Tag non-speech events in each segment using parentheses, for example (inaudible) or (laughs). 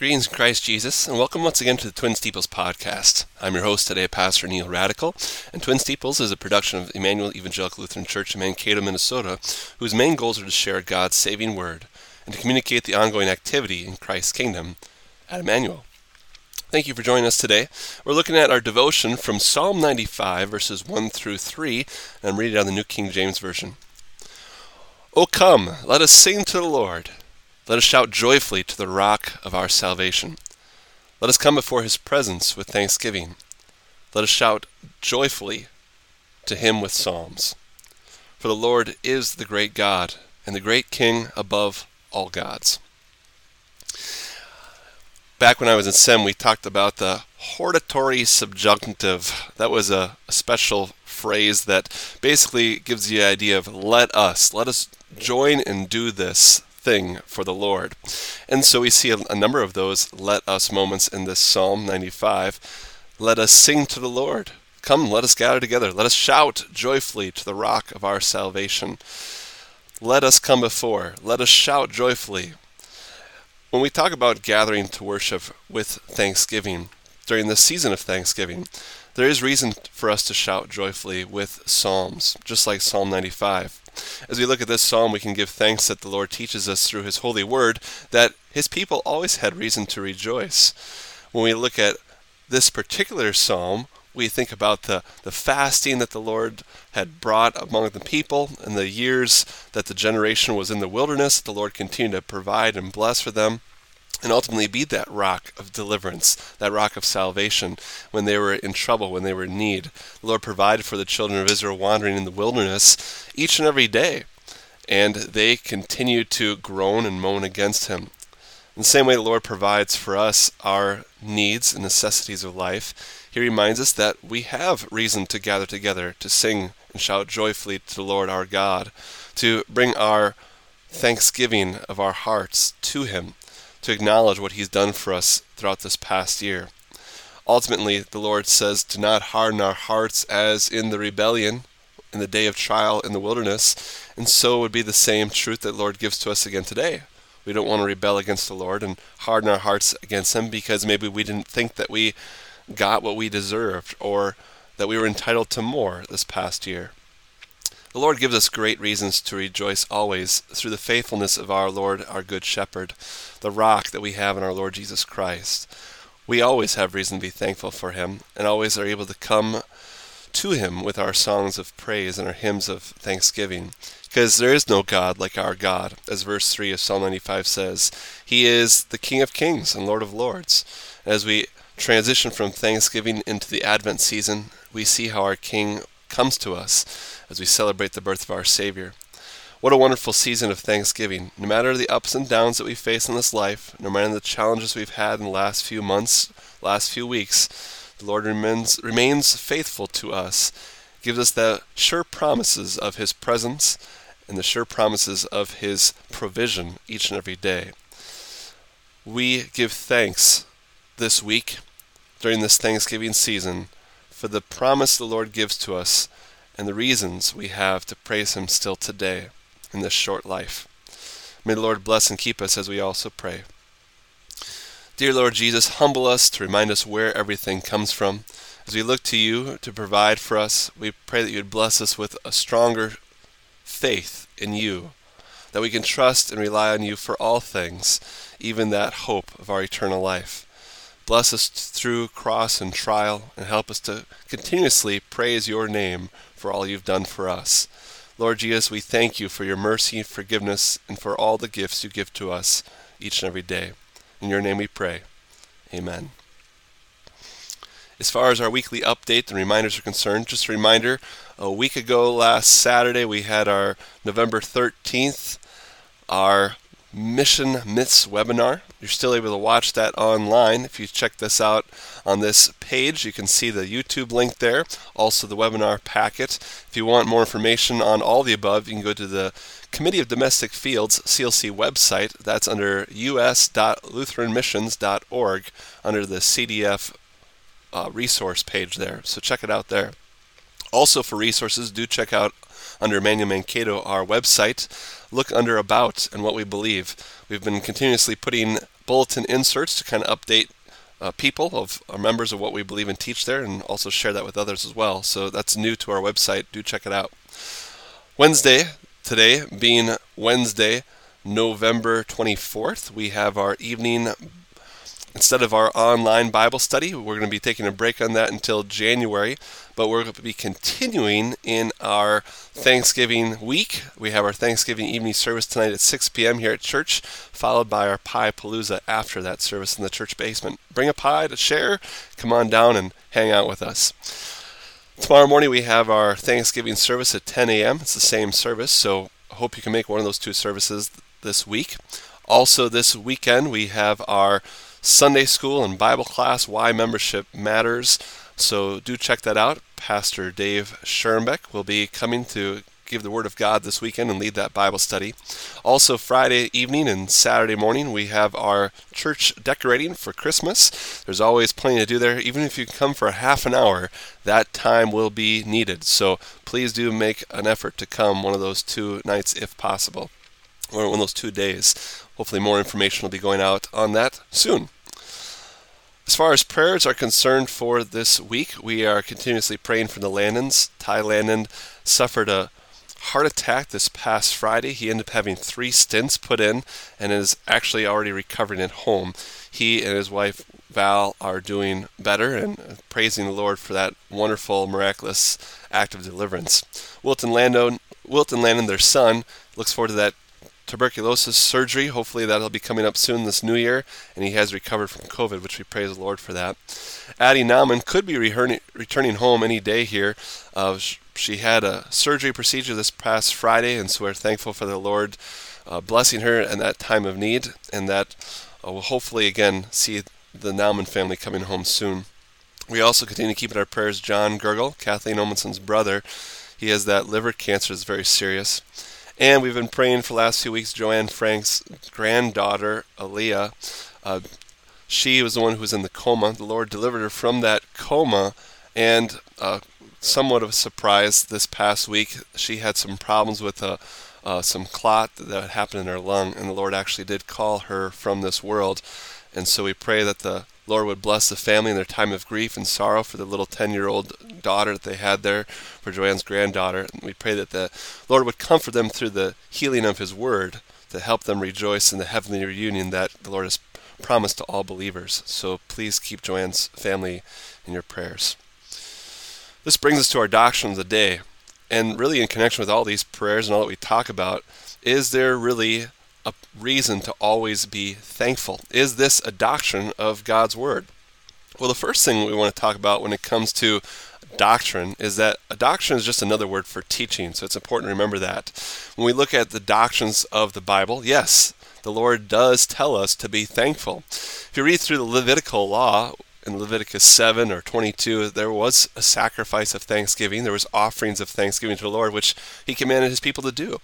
Greetings in Christ Jesus, and welcome once again to the Twin Steeples podcast. I'm your host today, Pastor Neil Radical, and Twin Steeples is a production of Emmanuel Evangelical Lutheran Church in Mankato, Minnesota, whose main goals are to share God's saving word and to communicate the ongoing activity in Christ's kingdom at Emmanuel. Thank you for joining us today. We're looking at our devotion from Psalm 95, verses 1 through 3, and I'm reading out the New King James Version. O come, let us sing to the Lord. Let us shout joyfully to the rock of our salvation. Let us come before his presence with thanksgiving. Let us shout joyfully to him with psalms. For the Lord is the great God, and the great King above all gods. Back when I was in SEM, we talked about the hortatory subjunctive. That was a, special phrase that basically gives the idea of let us, let us join and do this thing for the Lord. And so we see a, a number of those let us moments in this Psalm 95. Let us sing to the Lord. Come, let us gather together. Let us shout joyfully to the rock of our salvation. Let us come before. Let us shout joyfully. When we talk about gathering to worship with thanksgiving during the season of Thanksgiving, there is reason for us to shout joyfully with psalms, just like Psalm 95. As we look at this psalm, we can give thanks that the Lord teaches us through His holy word that His people always had reason to rejoice. When we look at this particular psalm, we think about the, the fasting that the Lord had brought among the people and the years that the generation was in the wilderness. The Lord continued to provide and bless for them and ultimately be that rock of deliverance, that rock of salvation when they were in trouble, when they were in need. The Lord provided for the children of Israel wandering in the wilderness each and every day, and they continued to groan and moan against Him. In the same way, the Lord provides for us our needs and necessities of life. He reminds us that we have reason to gather together, to sing and shout joyfully to the Lord our God, to bring our thanksgiving of our hearts to Him to acknowledge what He's done for us throughout this past year. Ultimately, the Lord says, Do not harden our hearts as in the rebellion in the day of trial in the wilderness, and so would be the same truth that Lord gives to us again today. We don't want to rebel against the Lord and harden our hearts against Him because maybe we didn't think that we got what we deserved or that we were entitled to more this past year. The Lord gives us great reasons to rejoice always through the faithfulness of our Lord, our Good Shepherd, the rock that we have in our Lord Jesus Christ. We always have reason to be thankful for Him and always are able to come to Him with our songs of praise and our hymns of thanksgiving. Because there is no God like our God, as verse 3 of Psalm 95 says. He is the King of kings and Lord of lords. As we transition from Thanksgiving into the Advent season, we see how our King comes to us as we celebrate the birth of our Savior. What a wonderful season of Thanksgiving. No matter the ups and downs that we face in this life, no matter the challenges we've had in the last few months, last few weeks, the Lord remains, remains faithful to us, gives us the sure promises of His presence and the sure promises of His provision each and every day. We give thanks this week during this Thanksgiving season for the promise the Lord gives to us and the reasons we have to praise Him still today in this short life. May the Lord bless and keep us as we also pray. Dear Lord Jesus, humble us to remind us where everything comes from. As we look to you to provide for us, we pray that you would bless us with a stronger faith in you, that we can trust and rely on you for all things, even that hope of our eternal life. Bless us through cross and trial, and help us to continuously praise your name for all you've done for us. Lord Jesus, we thank you for your mercy, and forgiveness, and for all the gifts you give to us each and every day. In your name we pray. Amen. As far as our weekly update and reminders are concerned, just a reminder a week ago, last Saturday, we had our November 13th, our Mission Myths webinar. You're still able to watch that online. If you check this out on this page, you can see the YouTube link there, also the webinar packet. If you want more information on all the above, you can go to the Committee of Domestic Fields CLC website. That's under us.lutheranmissions.org under the CDF uh, resource page there. So check it out there. Also, for resources, do check out under Emmanuel Mankato our website look under About and what we believe. We've been continuously putting bulletin inserts to kind of update uh, people of our members of what we believe and teach there, and also share that with others as well. So that's new to our website. Do check it out. Wednesday, today being Wednesday, November 24th, we have our evening instead of our online Bible study. We're going to be taking a break on that until January, but we're going to be continuing in our Thanksgiving week. We have our Thanksgiving evening service tonight at 6 p.m. here at church, followed by our Pie Palooza after that service in the church basement. Bring a pie to share. Come on down and hang out with us. Tomorrow morning we have our Thanksgiving service at 10 a.m. It's the same service, so hope you can make one of those two services this week. Also, this weekend we have our Sunday school and Bible class, Why Membership Matters. So do check that out. Pastor Dave Schoenbeck will be coming to give the Word of God this weekend and lead that Bible study. Also, Friday evening and Saturday morning, we have our church decorating for Christmas. There's always plenty to do there. Even if you come for a half an hour, that time will be needed. So please do make an effort to come one of those two nights if possible, or one of those two days. Hopefully, more information will be going out on that soon. As far as prayers are concerned for this week, we are continuously praying for the Landons. Ty Landon suffered a heart attack this past Friday. He ended up having three stints put in and is actually already recovering at home. He and his wife Val are doing better and praising the Lord for that wonderful, miraculous act of deliverance. Wilton Landon, Wilton Landon, their son, looks forward to that tuberculosis surgery. Hopefully that'll be coming up soon this new year, and he has recovered from COVID, which we praise the Lord for that. Addie Nauman could be returning home any day here. Uh, she had a surgery procedure this past Friday, and so we're thankful for the Lord uh, blessing her in that time of need, and that uh, we'll hopefully again see the Nauman family coming home soon. We also continue to keep in our prayers John Gurgle, Kathleen Omenson's brother. He has that liver cancer, is very serious. And we've been praying for the last few weeks. Joanne Frank's granddaughter, Aaliyah, uh, she was the one who was in the coma. The Lord delivered her from that coma, and uh, somewhat of a surprise this past week, she had some problems with a, uh, some clot that happened in her lung, and the Lord actually did call her from this world. And so we pray that the Lord would bless the family in their time of grief and sorrow for the little 10 year old daughter that they had there, for Joanne's granddaughter. And we pray that the Lord would comfort them through the healing of His Word to help them rejoice in the heavenly reunion that the Lord has promised to all believers. So please keep Joanne's family in your prayers. This brings us to our doctrine of the day. And really, in connection with all these prayers and all that we talk about, is there really a reason to always be thankful? Is this a doctrine of God's Word? Well, the first thing we want to talk about when it comes to doctrine is that a doctrine is just another word for teaching, so it's important to remember that. When we look at the doctrines of the Bible, yes, the Lord does tell us to be thankful. If you read through the Levitical law, in Leviticus 7 or 22, there was a sacrifice of thanksgiving. There was offerings of thanksgiving to the Lord, which he commanded his people to do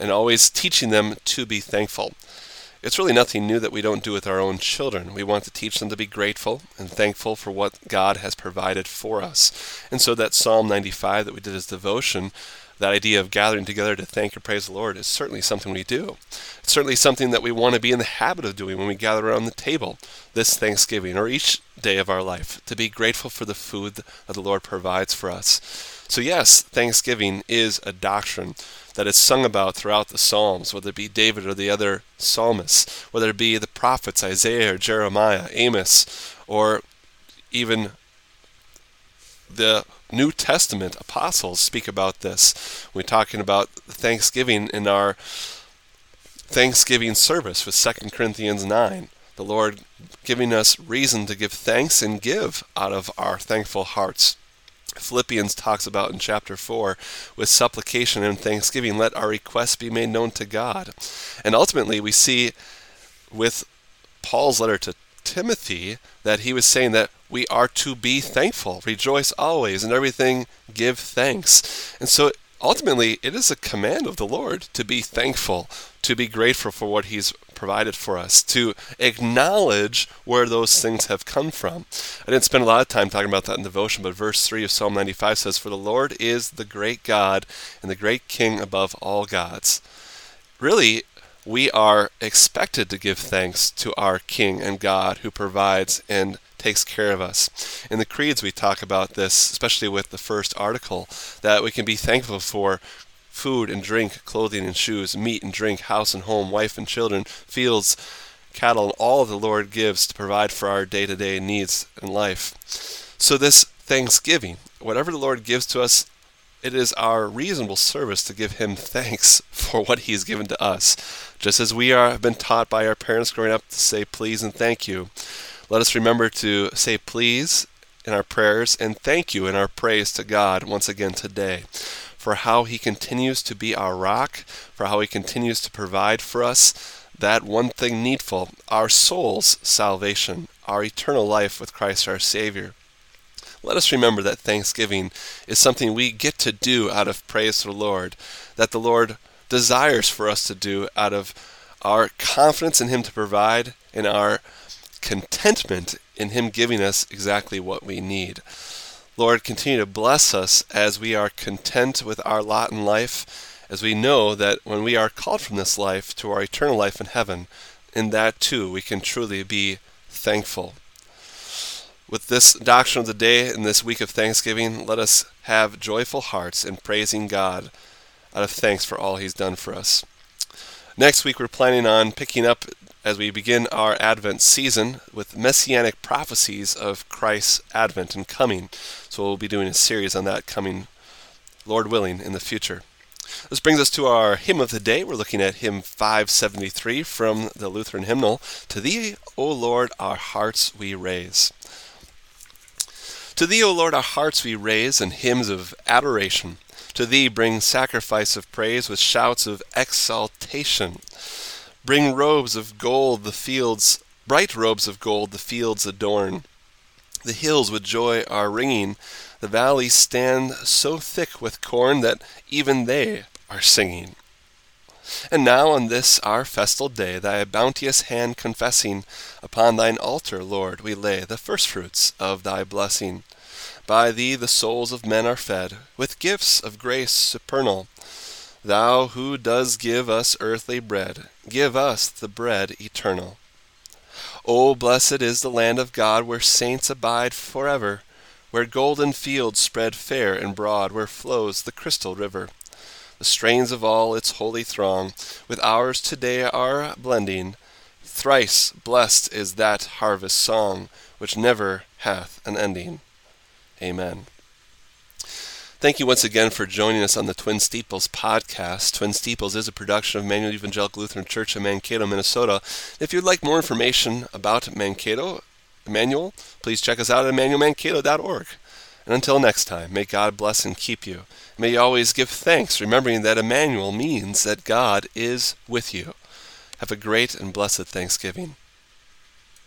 and always teaching them to be thankful. It's really nothing new that we don't do with our own children. We want to teach them to be grateful and thankful for what God has provided for us. And so that Psalm 95 that we did as devotion, that idea of gathering together to thank and praise the Lord is certainly something we do. It's certainly something that we want to be in the habit of doing when we gather around the table this Thanksgiving or each day of our life, to be grateful for the food that the Lord provides for us. So, yes, Thanksgiving is a doctrine that is sung about throughout the Psalms, whether it be David or the other psalmists, whether it be the prophets, Isaiah or Jeremiah, Amos, or even the New Testament apostles speak about this. We're talking about Thanksgiving in our Thanksgiving service with 2 Corinthians 9. The Lord giving us reason to give thanks and give out of our thankful hearts. Philippians talks about in chapter 4 with supplication and thanksgiving, let our requests be made known to God. And ultimately, we see with Paul's letter to Timothy that he was saying that we are to be thankful, rejoice always, and everything give thanks. And so ultimately, it is a command of the Lord to be thankful, to be grateful for what He's provided for us, to acknowledge where those things have come from. I didn't spend a lot of time talking about that in devotion, but verse 3 of Psalm 95 says, For the Lord is the great God and the great King above all gods. Really, we are expected to give thanks to our King and God who provides and takes care of us. In the creeds, we talk about this, especially with the first article, that we can be thankful for food and drink, clothing and shoes, meat and drink, house and home, wife and children, fields, cattle, and all the Lord gives to provide for our day to day needs in life. So, this thanksgiving, whatever the Lord gives to us, it is our reasonable service to give Him thanks (laughs) for what He's given to us. Just as we are, have been taught by our parents growing up to say please and thank you, let us remember to say please in our prayers and thank you in our praise to God once again today for how He continues to be our rock, for how He continues to provide for us that one thing needful our soul's salvation, our eternal life with Christ our Savior. Let us remember that thanksgiving is something we get to do out of praise to the Lord, that the Lord desires for us to do out of our confidence in Him to provide and our contentment in Him giving us exactly what we need. Lord, continue to bless us as we are content with our lot in life, as we know that when we are called from this life to our eternal life in heaven, in that too we can truly be thankful. With this doctrine of the day and this week of Thanksgiving, let us have joyful hearts in praising God out of thanks for all He's done for us. Next week, we're planning on picking up as we begin our Advent season with messianic prophecies of Christ's advent and coming. So we'll be doing a series on that coming, Lord willing, in the future. This brings us to our hymn of the day. We're looking at hymn 573 from the Lutheran hymnal To Thee, O Lord, our hearts we raise. To Thee, O Lord, our hearts we raise in hymns of adoration. To Thee bring sacrifice of praise with shouts of exaltation. Bring robes of gold the fields, bright robes of gold the fields adorn. The hills with joy are ringing, the valleys stand so thick with corn that even they are singing. And now on this our festal day, thy bounteous hand confessing, upon thine altar, Lord, we lay the first fruits of thy blessing. By thee the souls of men are fed with gifts of grace supernal. Thou who does give us earthly bread, give us the bread eternal. O blessed is the land of God where saints abide forever, where golden fields spread fair and broad, where flows the crystal river. The strains of all its holy throng with ours today are blending. Thrice blessed is that harvest song which never hath an ending. Amen. Thank you once again for joining us on the Twin Steeples podcast. Twin Steeples is a production of Emmanuel Evangelical Lutheran Church in Mankato, Minnesota. If you'd like more information about Mankato, Emmanuel, please check us out at emmanuelmankato.org. And until next time, may God bless and keep you. May you always give thanks, remembering that Emmanuel means that God is with you. Have a great and blessed Thanksgiving.